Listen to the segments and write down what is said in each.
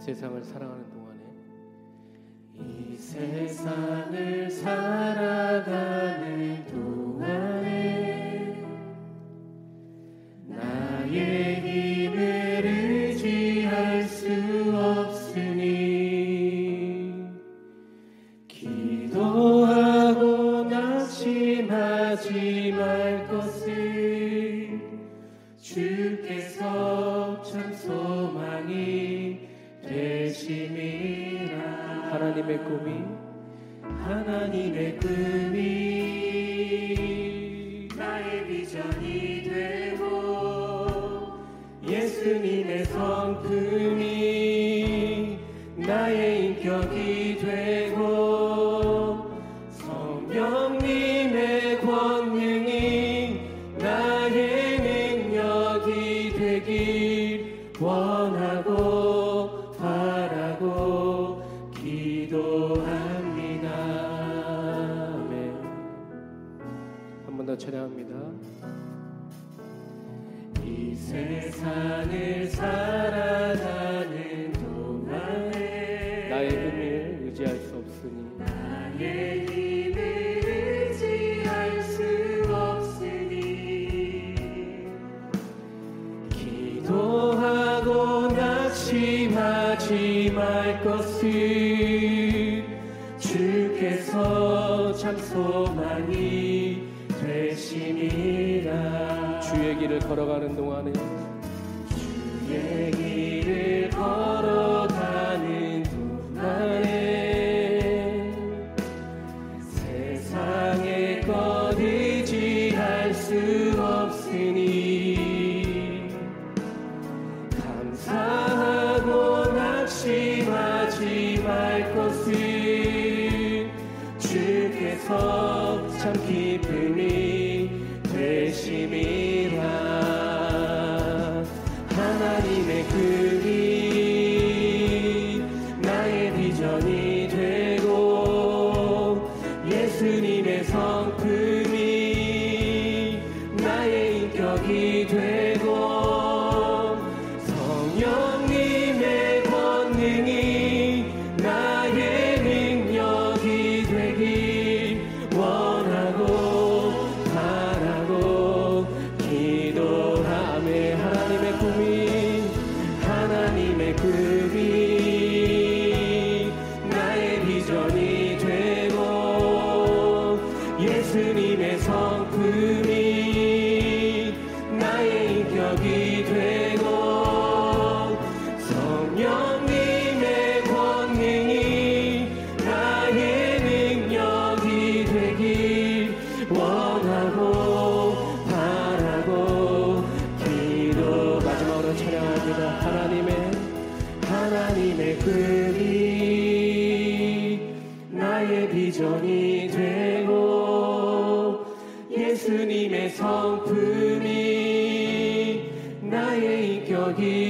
세상을 살아가는 동안에 이 세상을 살아가는 되심이라. 하나님의 꿈이 하나님의 꿈이 나의 비전이 되고 예수님의 성품이 나의 찬양합니다. 이 세상을 살아가는 동안에 나의 힘을 의지할 수 없으니 나의 힘을 의지할 수 없으니 기도하고 낙심하지 말 것을 주께서 참 소망이 되심이라. 주의 길을 걸어가는 동안에 주의 길을 걸어 sacred. 비전이 되고 예수님의 성품이 나의 인격이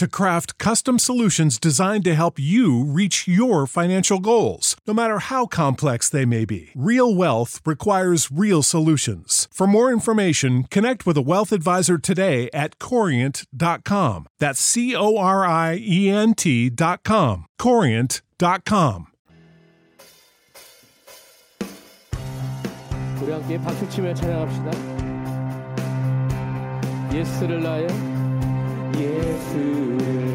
to craft custom solutions designed to help you reach your financial goals, no matter how complex they may be. Real wealth requires real solutions. For more information, connect with a wealth advisor today at corient.com. That's C O R I E N T.com. Corient.com. 우리 함께 박수 치며 찬양합시다. 예수를 나의 예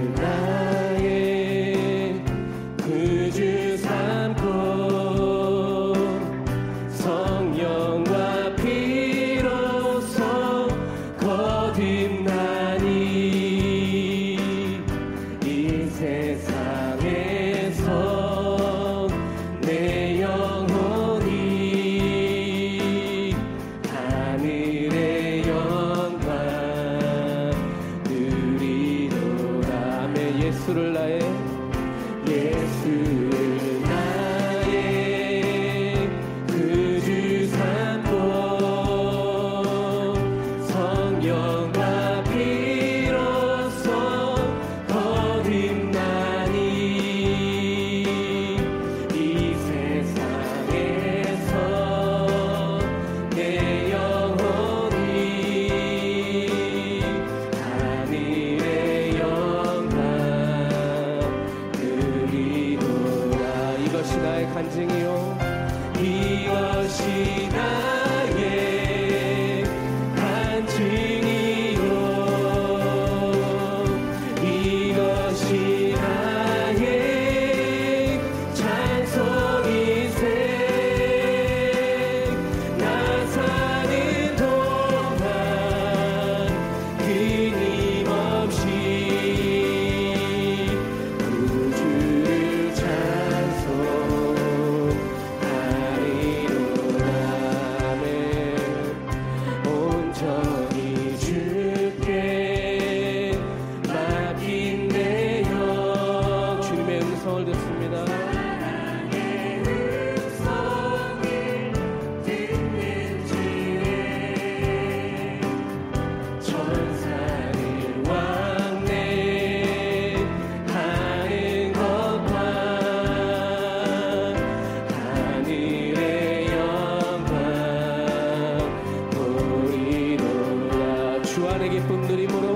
예수를 나의 예수를 누리노라 이것이 나의 간증이요 이것이 Reggae Punduri Muro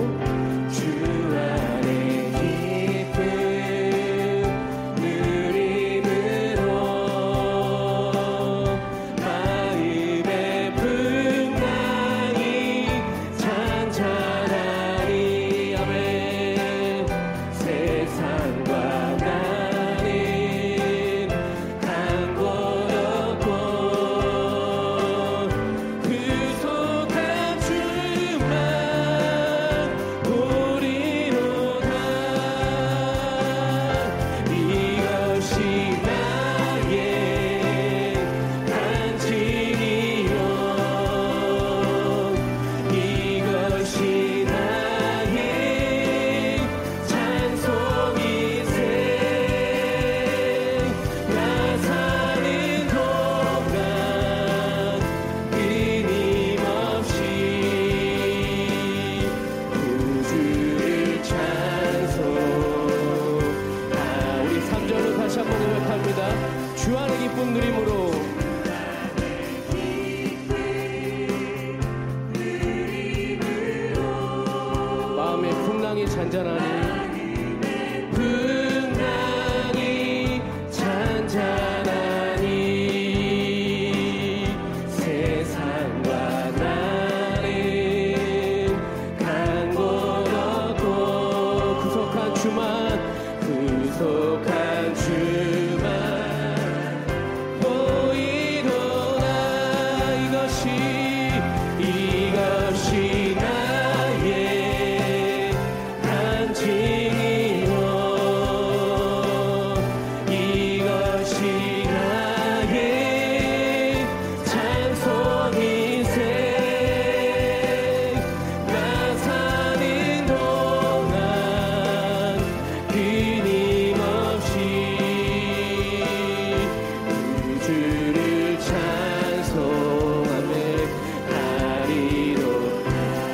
잔잔하니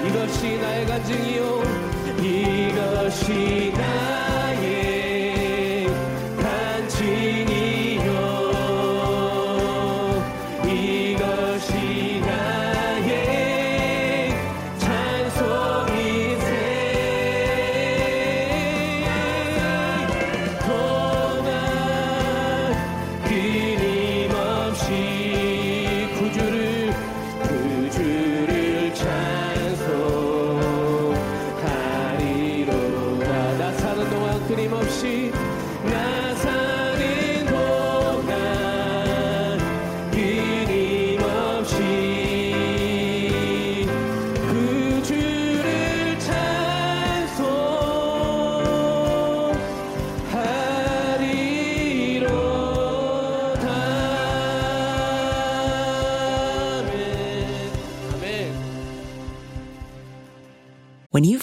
이것이 나의 간증이요. 이것이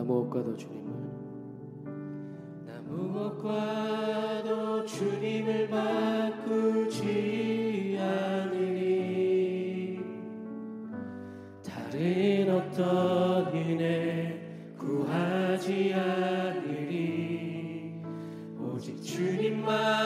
나 무엇과도 주님을. 나 무엇과도 주님을 바꾸지 않으니 다른 어떤 은혜 구하지 않으리 오직 주님만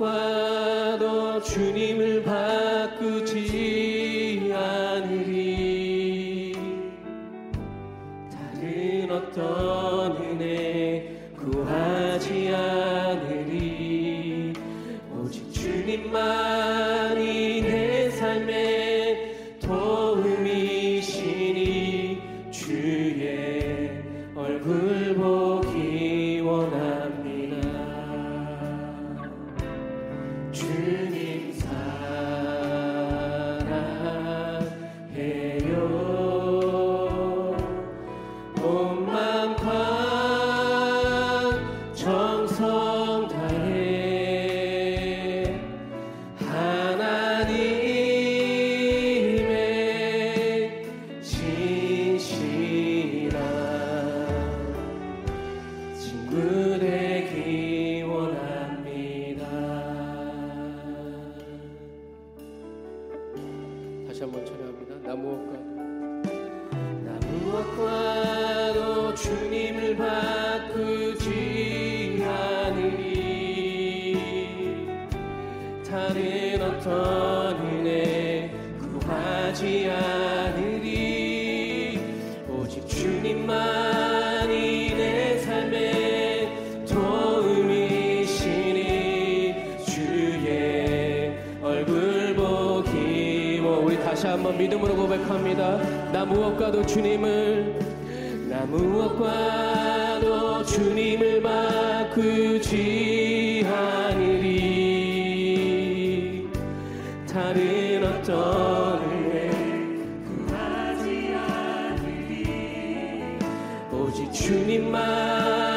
무엇과도 주님을 바꾸지 않으리. 다른 어떤 은혜 구하지 않으리. 오직 주님만이 내 삶의 도움이시니 주의 얼굴 보기 원합 다시 한번 믿음으로 고백합니다. 나 무엇과도 주님을 나나 무엇과도 주님을 바꾸지 않으리 다른 어떤 은혜 구하지 않으리 오직 주님만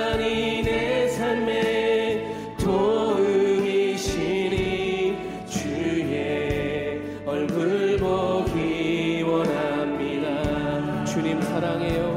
사랑해요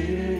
Jesus.